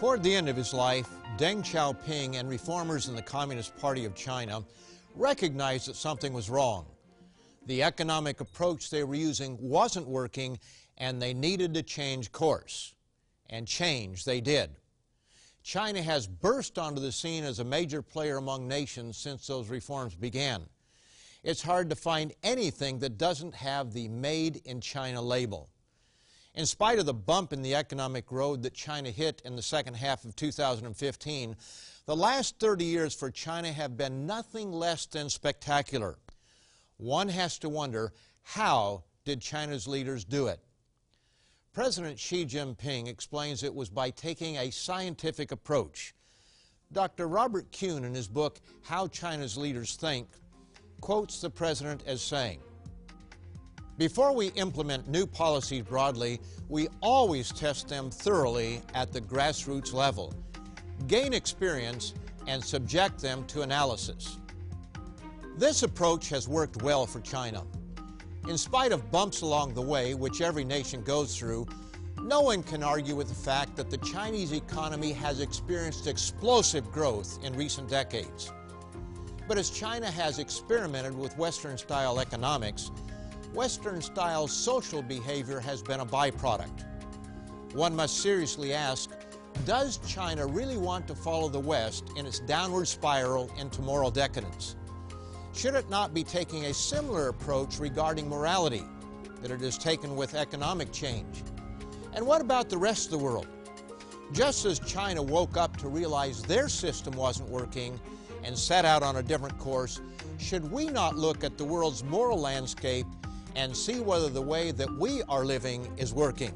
Toward the end of his life, Deng Xiaoping and reformers in the Communist Party of China recognized that something was wrong. The economic approach they were using wasn't working and they needed to change course. And change they did. China has burst onto the scene as a major player among nations since those reforms began. It's hard to find anything that doesn't have the Made in China label. In spite of the bump in the economic road that China hit in the second half of 2015, the last 30 years for China have been nothing less than spectacular. One has to wonder, how did China's leaders do it? President Xi Jinping explains it was by taking a scientific approach. Dr. Robert Kuhn, in his book, How China's Leaders Think, quotes the president as saying, before we implement new policies broadly, we always test them thoroughly at the grassroots level, gain experience, and subject them to analysis. This approach has worked well for China. In spite of bumps along the way, which every nation goes through, no one can argue with the fact that the Chinese economy has experienced explosive growth in recent decades. But as China has experimented with Western-style economics, Western-style social behavior has been a byproduct. One must seriously ask, does China really want to follow the West in its downward spiral into moral decadence? Should it not be taking a similar approach regarding morality that it has taken with economic change? And what about the rest of the world? Just as China woke up to realize their system wasn't working and set out on a different course, should we not look at the world's moral landscape and see whether the way that we are living is working.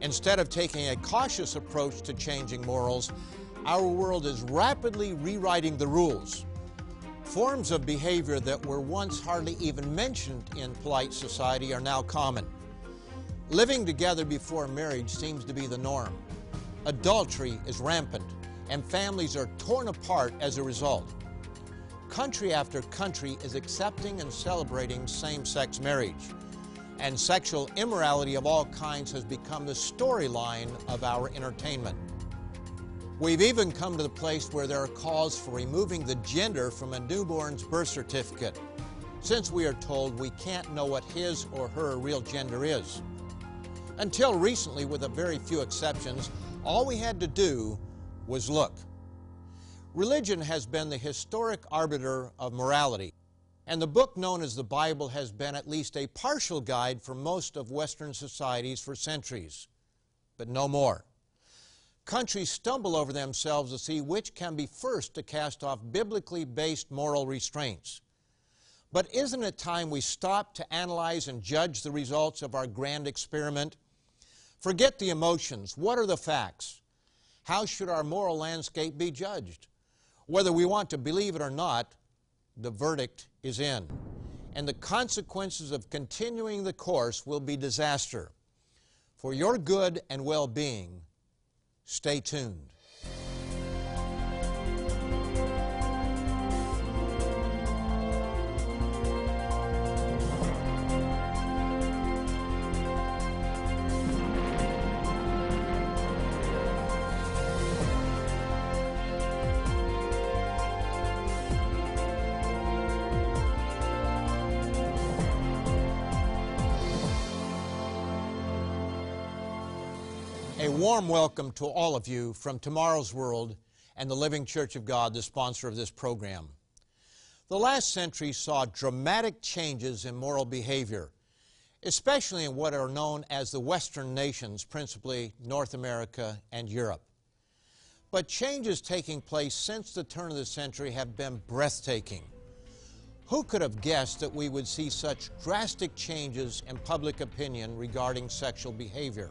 Instead of taking a cautious approach to changing morals, our world is rapidly rewriting the rules. Forms of behavior that were once hardly even mentioned in polite society are now common. Living together before marriage seems to be the norm. Adultery is rampant, and families are torn apart as a result country after country is accepting and celebrating same-sex marriage. And sexual immorality of all kinds has become the storyline of our entertainment. We've even come to the place where there are calls for removing the gender from a newborn's birth certificate, since we are told we can't know what his or her real gender is. Until recently, with a very few exceptions, all we had to do was look. Religion has been the historic arbiter of morality, and the book known as the Bible has been at least a partial guide for most of Western societies for centuries, but no more. Countries stumble over themselves to see which can be first to cast off biblically based moral restraints. But isn't it time we stop to analyze and judge the results of our grand experiment? Forget the emotions. What are the facts? How should our moral landscape be judged? Whether we want to believe it or not, the verdict is in. And the consequences of continuing the course will be disaster. For your good and well-being, stay tuned. Warm welcome to all of you from Tomorrow's World and the Living Church of God, the sponsor of this program. The last century saw dramatic changes in moral behavior, especially in what are known as the Western nations, principally North America and Europe. But changes taking place since the turn of the century have been breathtaking. Who could have guessed that we would see such drastic changes in public opinion regarding sexual behavior?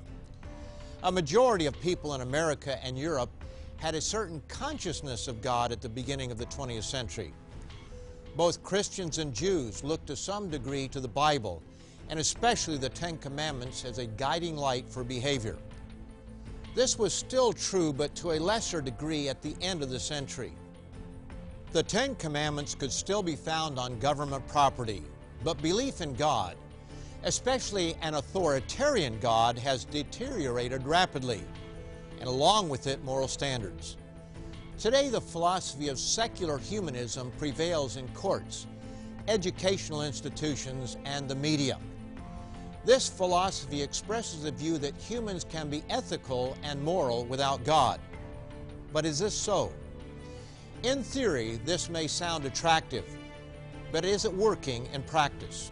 A majority of people in America and Europe had a certain consciousness of God at the beginning of the 20th century. Both Christians and Jews looked to some degree to the Bible, and especially the Ten Commandments as a guiding light for behavior. This was still true, but to a lesser degree at the end of the century. The Ten Commandments could still be found on government property, but belief in God especially an authoritarian God, has deteriorated rapidly. and along with it, moral standards. Today, the philosophy of secular humanism prevails in courts, educational institutions, and the media. This philosophy expresses the view that humans can be ethical and moral without God. But is this so? In theory, this may sound attractive, but is it working in practice?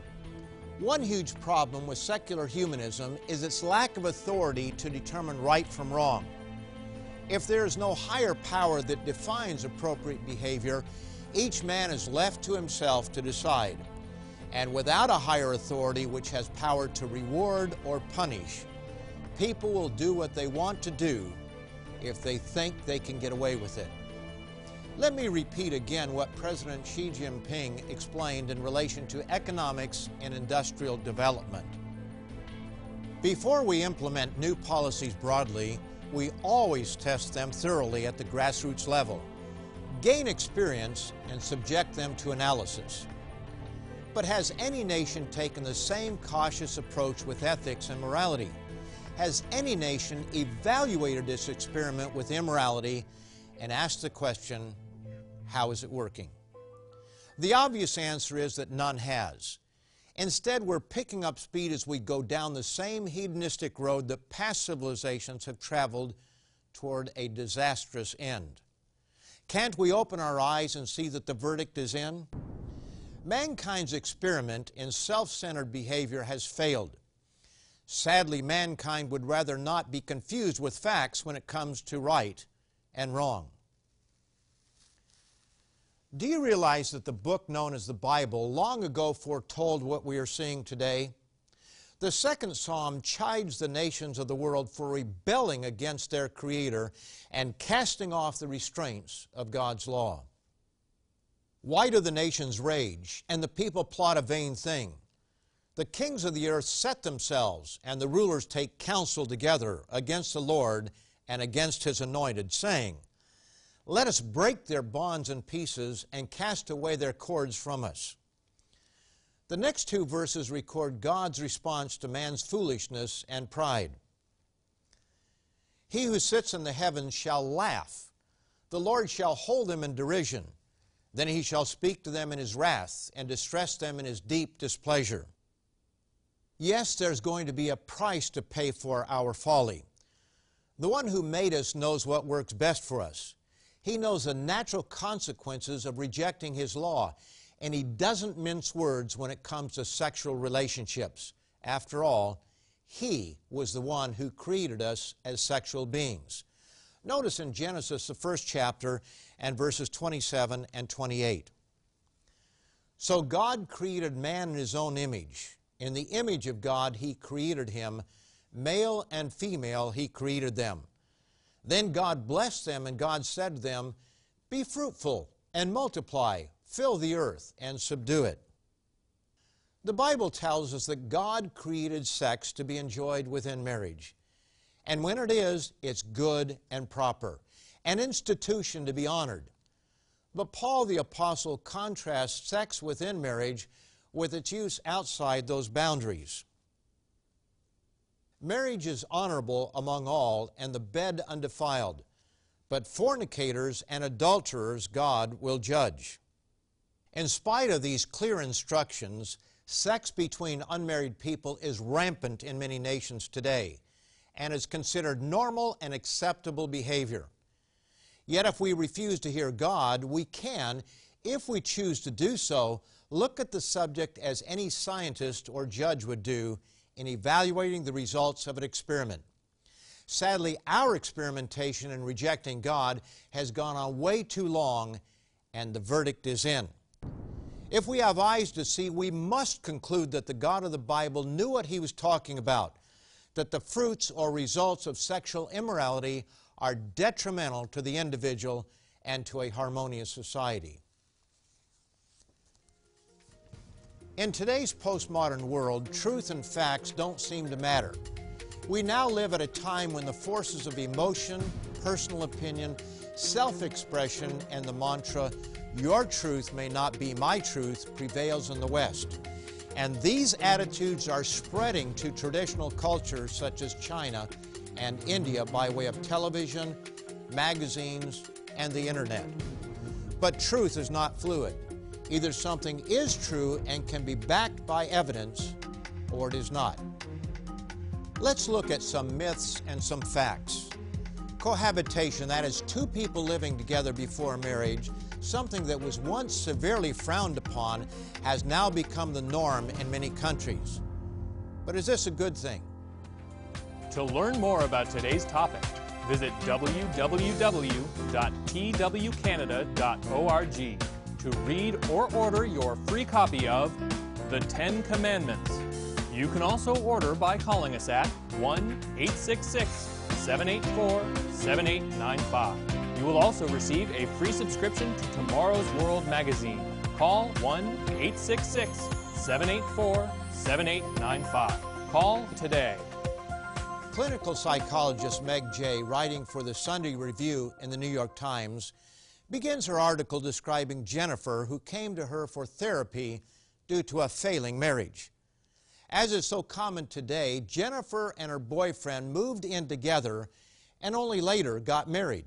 One huge problem with secular humanism is its lack of authority to determine right from wrong. If there is no higher power that defines appropriate behavior, each man is left to himself to decide. And without a higher authority which has power to reward or punish, people will do what they want to do if they think they can get away with it. Let me repeat again what President Xi Jinping explained in relation to economics and industrial development. Before we implement new policies broadly, we always test them thoroughly at the grassroots level, gain experience, and subject them to analysis. But has any nation taken the same cautious approach with ethics and morality? Has any nation evaluated this experiment with immorality and asked the question, how is it working? The obvious answer is that none has. Instead, we're picking up speed as we go down the same hedonistic road that past civilizations have traveled toward a disastrous end. Can't we open our eyes and see that the verdict is in? Mankind's experiment in self centered behavior has failed. Sadly, mankind would rather not be confused with facts when it comes to right and wrong. Do you realize that the book known as the Bible long ago foretold what we are seeing today? The second psalm chides the nations of the world for rebelling against their Creator and casting off the restraints of God's law. Why do the nations rage and the people plot a vain thing? The kings of the earth set themselves, and the rulers take counsel together against the Lord and against His anointed, saying, let us break their bonds in pieces and cast away their cords from us. The next two verses record God's response to man's foolishness and pride. He who sits in the heavens shall laugh. The Lord shall hold them in derision. Then he shall speak to them in his wrath and distress them in his deep displeasure. Yes, there's going to be a price to pay for our folly. The one who made us knows what works best for us. He knows the natural consequences of rejecting His law, and He doesn't mince words when it comes to sexual relationships. After all, He was the one who created us as sexual beings. Notice in Genesis, the first chapter, and verses 27 and 28. So God created man in His own image. In the image of God, He created him. Male and female, He created them. Then God blessed them, and God said to them, Be fruitful and multiply, fill the earth and subdue it. The Bible tells us that God created sex to be enjoyed within marriage. And when it is, it's good and proper, an institution to be honored. But Paul the Apostle contrasts sex within marriage with its use outside those boundaries. Marriage is honorable among all, and the bed undefiled. But fornicators and adulterers God will judge. In spite of these clear instructions, sex between unmarried people is rampant in many nations today and is considered normal and acceptable behavior. Yet, if we refuse to hear God, we can, if we choose to do so, look at the subject as any scientist or judge would do in evaluating the results of an experiment. Sadly, our experimentation in rejecting God has gone on way too long, and the verdict is in. If we have eyes to see, we must conclude that the God of the Bible knew what he was talking about, that the fruits or results of sexual immorality are detrimental to the individual and to a harmonious society. In today's postmodern world, truth and facts don't seem to matter. We now live at a time when the forces of emotion, personal opinion, self expression, and the mantra, your truth may not be my truth, prevails in the West. And these attitudes are spreading to traditional cultures such as China and India by way of television, magazines, and the internet. But truth is not fluid. Either something is true and can be backed by evidence, or it is not. Let's look at some myths and some facts. Cohabitation, that is, two people living together before marriage, something that was once severely frowned upon, has now become the norm in many countries. But is this a good thing? To learn more about today's topic, visit www.twcanada.org to read or order your free copy of The Ten Commandments. You can also order by calling us at 1 866 784 7895. You will also receive a free subscription to Tomorrow's World magazine. Call 1 866 784 7895. Call today. Clinical psychologist Meg Jay, writing for the Sunday Review in the New York Times, begins her article describing Jennifer, who came to her for therapy due to a failing marriage. As is so common today, Jennifer and her boyfriend moved in together and only later got married.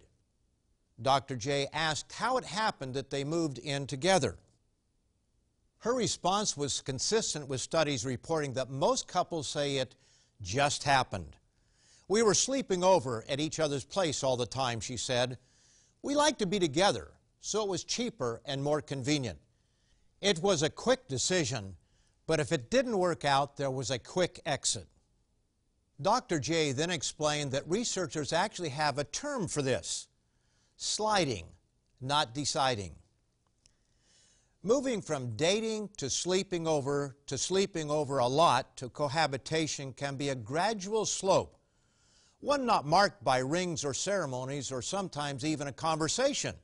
Dr. Jay asked how it happened that they moved in together. Her response was consistent with studies reporting that most couples say it just happened. We were sleeping over at each other's place all the time, she said. We like to be together, so it was cheaper and more convenient. It was a quick decision, but if it didn't work out, there was a quick exit. Dr. Jay then explained that researchers actually have a term for this sliding, not deciding. Moving from dating to sleeping over to sleeping over a lot to cohabitation can be a gradual slope, one not marked by rings or ceremonies or sometimes even a conversation.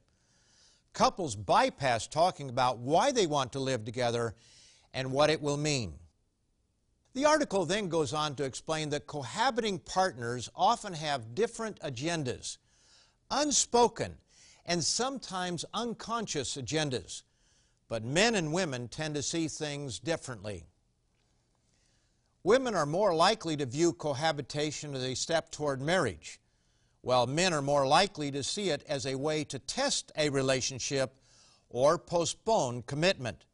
Couples bypass talking about why they want to live together and what it will mean. The article then goes on to explain that cohabiting partners often have different agendas, unspoken and sometimes unconscious agendas, but men and women tend to see things differently. Women are more likely to view cohabitation as a step toward marriage, while men are more likely to see it as a way to test a relationship or postpone commitment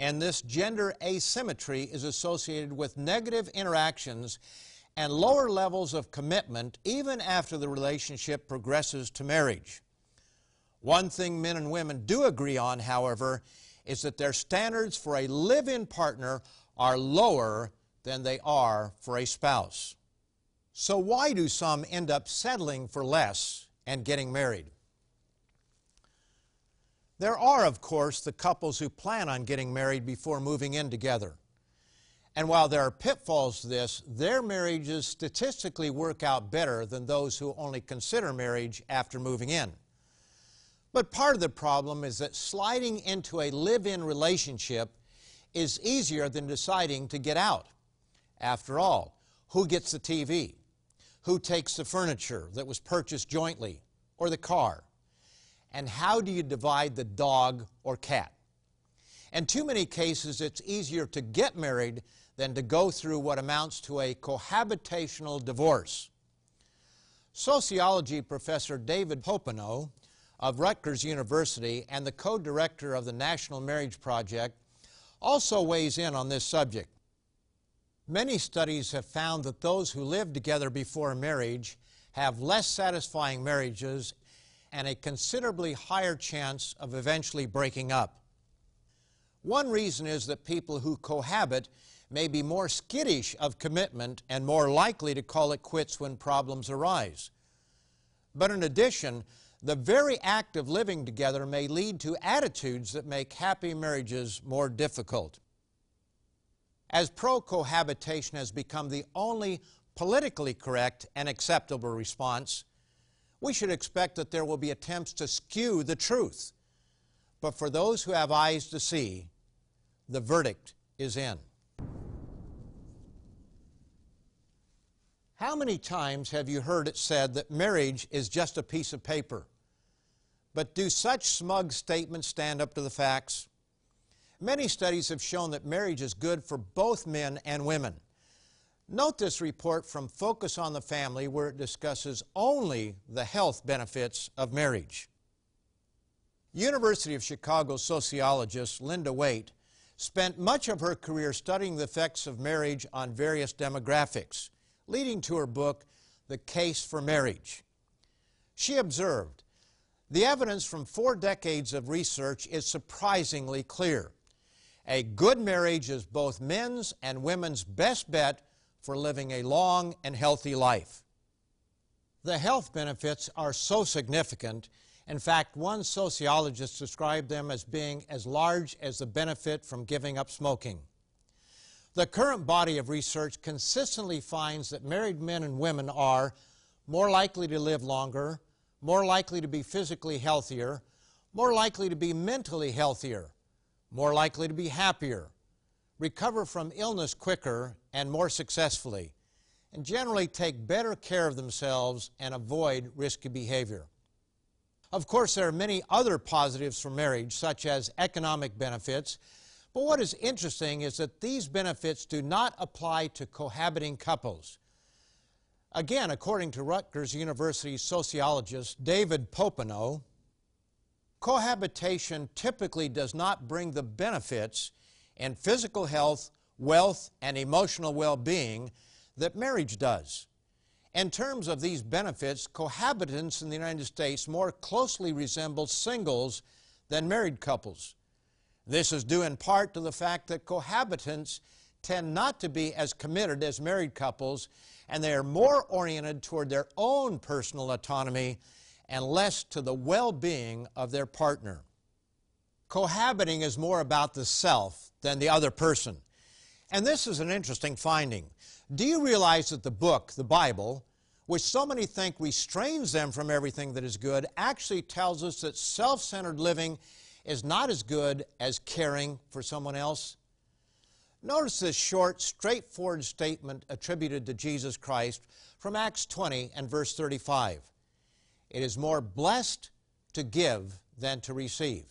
and this gender asymmetry is associated with negative interactions and lower levels of commitment even after the relationship progresses to marriage. One thing men and women do agree on, however, is that their standards for a live in partner are lower than they are for a spouse. So, why do some end up settling for less and getting married? There are, of course, the couples who plan on getting married before moving in together. And while there are pitfalls to this, their marriages statistically work out better than those who only consider marriage after moving in. But part of the problem is that sliding into a live in relationship is easier than deciding to get out. After all, who gets the TV? Who takes the furniture that was purchased jointly or the car? and how do you divide the dog or cat? In too many cases, it's easier to get married than to go through what amounts to a cohabitational divorce. Sociology professor David Popenoe of Rutgers University and the co-director of the National Marriage Project also weighs in on this subject. Many studies have found that those who live together before marriage have less satisfying marriages and a considerably higher chance of eventually breaking up. One reason is that people who cohabit may be more skittish of commitment and more likely to call it quits when problems arise. But in addition, the very act of living together may lead to attitudes that make happy marriages more difficult. As pro cohabitation has become the only politically correct and acceptable response, we should expect that there will be attempts to skew the truth. But for those who have eyes to see, the verdict is in. How many times have you heard it said that marriage is just a piece of paper? But do such smug statements stand up to the facts? Many studies have shown that marriage is good for both men and women. Note this report from Focus on the Family where it discusses only the health benefits of marriage. University of Chicago sociologist Linda Waite spent much of her career studying the effects of marriage on various demographics, leading to her book, The Case for Marriage. She observed, the evidence from four decades of research is surprisingly clear. A good marriage is both men's and women's best bet for living a long and healthy life. The health benefits are so significant. In fact, one sociologist described them as being as large as the benefit from giving up smoking. The current body of research consistently finds that married men and women are more likely to live longer, more likely to be physically healthier, more likely to be mentally healthier, more likely to be happier, recover from illness quicker and more successfully, and generally take better care of themselves and avoid risky behavior. Of course, there are many other positives for marriage, such as economic benefits, but what is interesting is that these benefits do not apply to cohabiting couples. Again, according to Rutgers University sociologist David Popenoe, cohabitation typically does not bring the benefits in physical health, wealth, and emotional well being that marriage does. In terms of these benefits, cohabitants in the United States more closely resemble singles than married couples. This is due in part to the fact that cohabitants tend not to be as committed as married couples, and they are more oriented toward their own personal autonomy and less to the well being of their partner. Cohabiting is more about the self than the other person. And this is an interesting finding. Do you realize that the book, the Bible, which so many think restrains them from everything that is good, actually tells us that self centered living is not as good as caring for someone else? Notice this short, straightforward statement attributed to Jesus Christ from Acts 20 and verse 35. It is more blessed to give than to receive.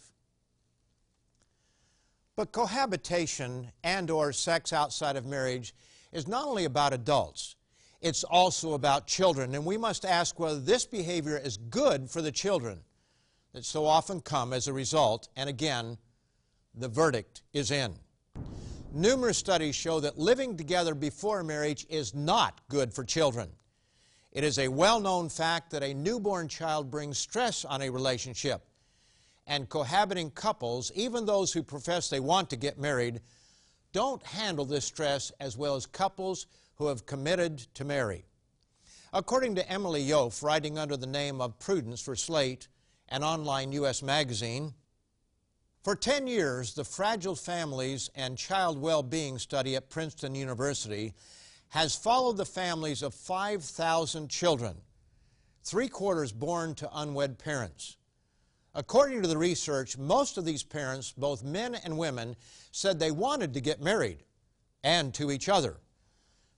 But cohabitation and or sex outside of marriage is not only about adults, it's also about children. And we must ask whether this behavior is good for the children that so often come as a result. And again, the verdict is in. Numerous studies show that living together before marriage is not good for children. It is a well known fact that a newborn child brings stress on a relationship. And cohabiting couples, even those who profess they want to get married, don't handle this stress as well as couples who have committed to marry. According to Emily Yoffe, writing under the name of Prudence for Slate, an online U.S. magazine, for 10 years, the Fragile Families and Child Well-Being Study at Princeton University has followed the families of 5,000 children, three quarters born to unwed parents. According to the research, most of these parents, both men and women, said they wanted to get married and to each other.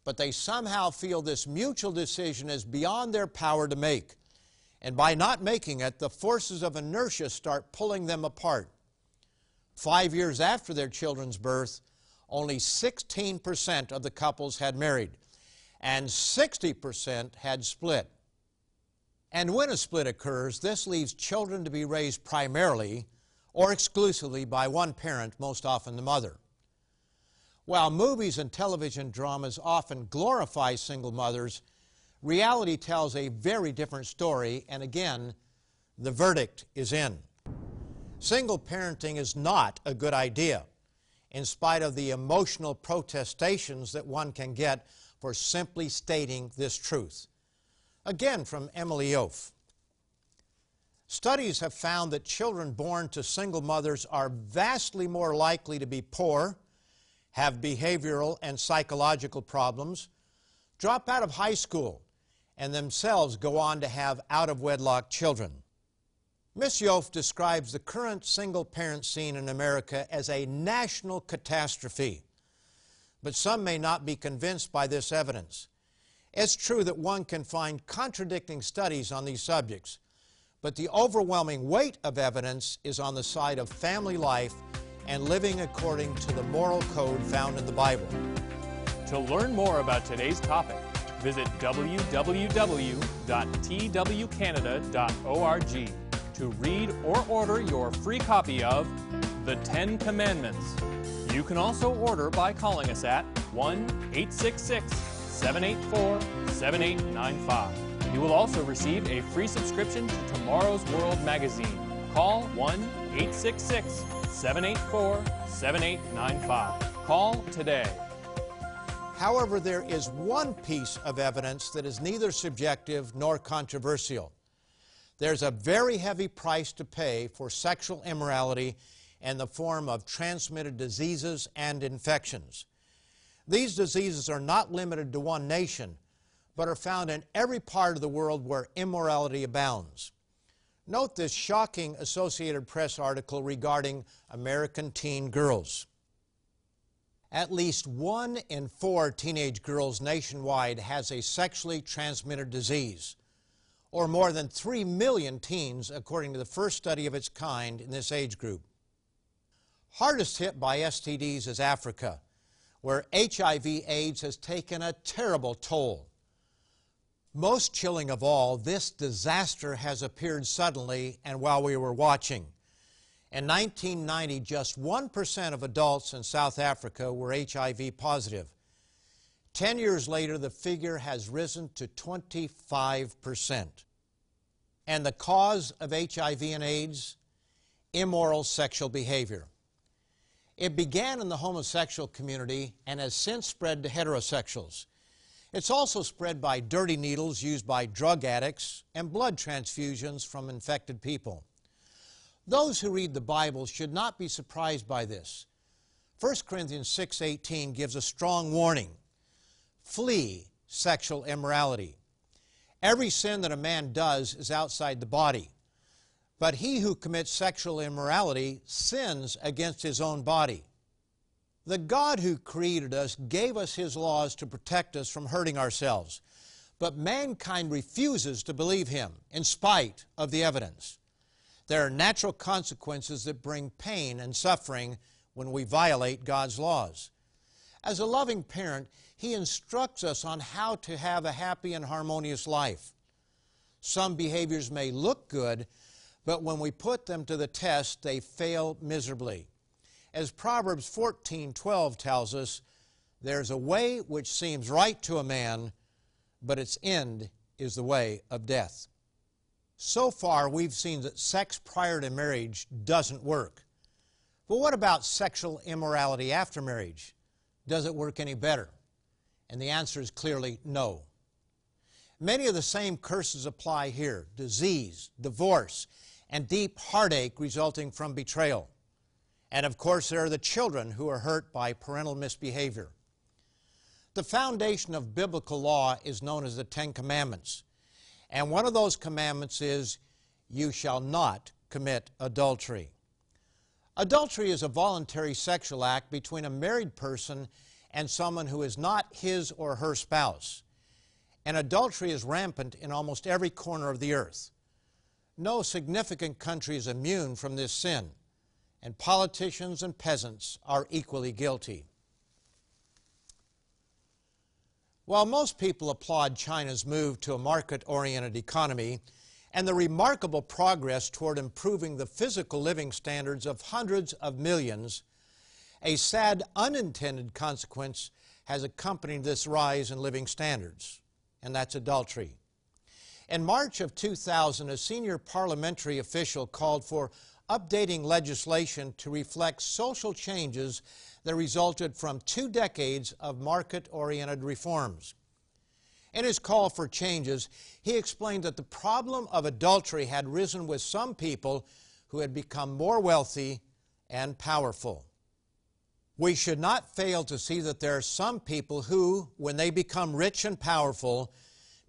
But they somehow feel this mutual decision is beyond their power to make. And by not making it, the forces of inertia start pulling them apart. Five years after their children's birth, only 16% of the couples had married, and 60% had split. And when a split occurs, this leaves children to be raised primarily or exclusively by one parent, most often the mother. While movies and television dramas often glorify single mothers, reality tells a very different story, and again, the verdict is in. Single parenting is not a good idea in spite of the emotional protestations that one can get for simply stating this truth. Again, from Emily Yoffe. Studies have found that children born to single mothers are vastly more likely to be poor, have behavioral and psychological problems, drop out of high school, and themselves go on to have out of wedlock children. Ms. Yoffe describes the current single parent scene in America as a national catastrophe. But some may not be convinced by this evidence. It's true that one can find contradicting studies on these subjects, but the overwhelming weight of evidence is on the side of family life and living according to the moral code found in the Bible. To learn more about today's topic, visit www.twcanada.org to read or order your free copy of The Ten Commandments. You can also order by calling us at 1 866 784 7895. You will also receive a free subscription to Tomorrow's World magazine. Call 1 866 784 7895. Call today. However, there is one piece of evidence that is neither subjective nor controversial. There's a very heavy price to pay for sexual immorality in the form of transmitted diseases and infections. These diseases are not limited to one nation, but are found in every part of the world where immorality abounds. Note this shocking Associated Press article regarding American teen girls. At least one in four teenage girls nationwide has a sexually transmitted disease, or more than 3 million teens, according to the first study of its kind in this age group. Hardest hit by STDs is Africa, where HIV AIDS has taken a terrible toll. Most chilling of all, this disaster has appeared suddenly and while we were watching. In 1990, just 1% of adults in South Africa were HIV positive. Ten years later, the figure has risen to 25%. And the cause of HIV and AIDS? Immoral sexual behavior. It began in the homosexual community and has since spread to heterosexuals. It's also spread by dirty needles used by drug addicts and blood transfusions from infected people. Those who read the Bible should not be surprised by this. 1 Corinthians 6:18 gives a strong warning. Flee sexual immorality. Every sin that a man does is outside the body. But he who commits sexual immorality sins against his own body. The God who created us gave us his laws to protect us from hurting ourselves. But mankind refuses to believe him in spite of the evidence. There are natural consequences that bring pain and suffering when we violate God's laws. As a loving parent, He instructs us on how to have a happy and harmonious life. Some behaviors may look good, but when we put them to the test, they fail miserably. As Proverbs 14:12 tells us, there's a way which seems right to a man, but its end is the way of death. So far, we've seen that sex prior to marriage doesn't work. But what about sexual immorality after marriage? Does it work any better? And the answer is clearly no. Many of the same curses apply here disease, divorce, and deep heartache resulting from betrayal. And of course, there are the children who are hurt by parental misbehavior. The foundation of biblical law is known as the Ten Commandments. And one of those commandments is, You shall not commit adultery. Adultery is a voluntary sexual act between a married person and someone who is not his or her spouse. And adultery is rampant in almost every corner of the earth. No significant country is immune from this sin, and politicians and peasants are equally guilty. While most people applaud China's move to a market oriented economy and the remarkable progress toward improving the physical living standards of hundreds of millions, a sad unintended consequence has accompanied this rise in living standards, and that's adultery. In March of 2000, a senior parliamentary official called for updating legislation to reflect social changes that resulted from two decades of market oriented reforms. In his call for changes, he explained that the problem of adultery had risen with some people who had become more wealthy and powerful. We should not fail to see that there are some people who, when they become rich and powerful,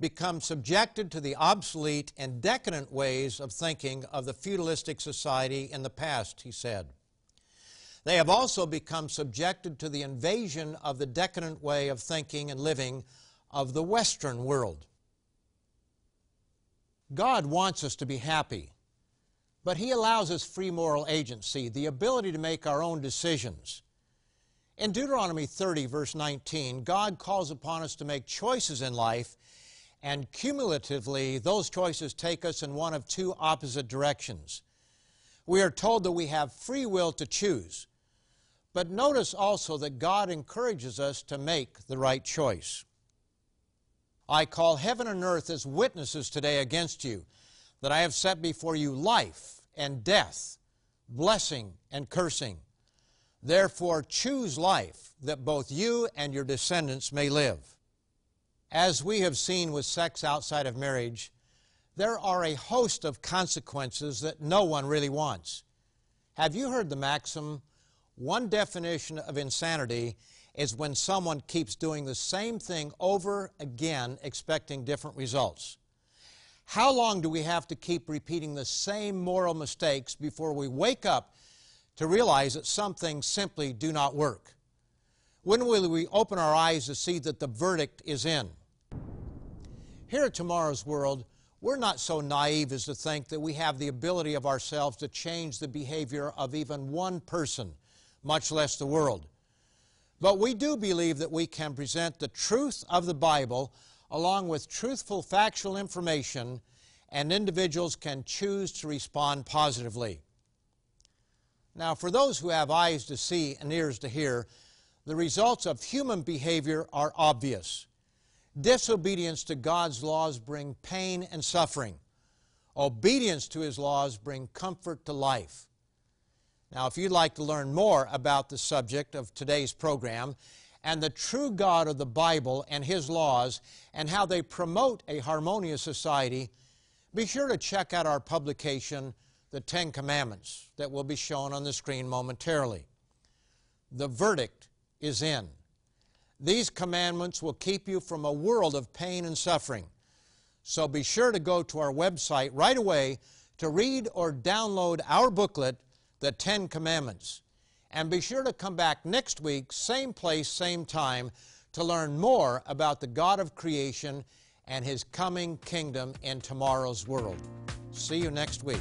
become subjected to the obsolete and decadent ways of thinking of the feudalistic society in the past, he said. They have also become subjected to the invasion of the decadent way of thinking and living of the Western world. God wants us to be happy, but He allows us free moral agency, the ability to make our own decisions. In Deuteronomy 30, verse 19, God calls upon us to make choices in life, and cumulatively, those choices take us in one of two opposite directions. We are told that we have free will to choose. But notice also that God encourages us to make the right choice. I call heaven and earth as witnesses today against you that I have set before you life and death, blessing and cursing. Therefore, choose life that both you and your descendants may live. As we have seen with sex outside of marriage, there are a host of consequences that no one really wants. Have you heard the maxim, one definition of insanity is when someone keeps doing the same thing over again, expecting different results? How long do we have to keep repeating the same moral mistakes before we wake up to realize that some things simply do not work? When will we open our eyes to see that the verdict is in? Here at Tomorrow's World, we're not so naive as to think that we have the ability of ourselves to change the behavior of even one person, much less the world. But we do believe that we can present the truth of the Bible along with truthful factual information, and individuals can choose to respond positively. Now, for those who have eyes to see and ears to hear, the results of human behavior are obvious. Disobedience to God's laws bring pain and suffering. Obedience to His laws bring comfort to life. Now, if you'd like to learn more about the subject of today's program and the true God of the Bible and His laws and how they promote a harmonious society, be sure to check out our publication, The Ten Commandments, that will be shown on the screen momentarily. The verdict is in. These commandments will keep you from a world of pain and suffering. So be sure to go to our website right away to read or download our booklet, The Ten Commandments. And be sure to come back next week, same place, same time, to learn more about the God of creation and His coming kingdom in tomorrow's world. See you next week.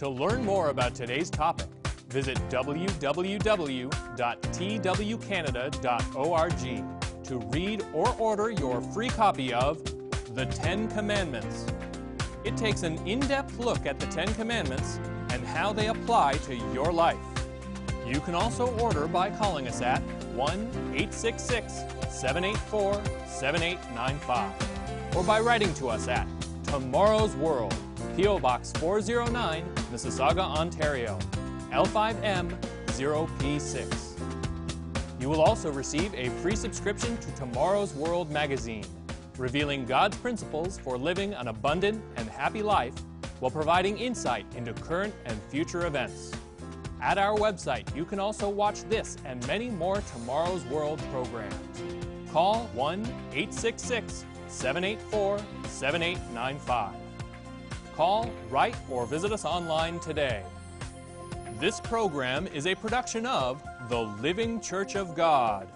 To learn more about today's topic, visit www.twcanada.org to read or order your free copy of The Ten Commandments. It takes an in depth look at the Ten Commandments and how they apply to your life. You can also order by calling us at 1 866 784 7895 or by writing to us at Tomorrow's World, P.O. Box 409, Mississauga, Ontario, L5M 0P6. You will also receive a free subscription to Tomorrow's World magazine, revealing God's principles for living an abundant and happy life while providing insight into current and future events. At our website, you can also watch this and many more Tomorrow's World programs. Call 1 866 784 7895. Call, write, or visit us online today. This program is a production of the Living Church of God.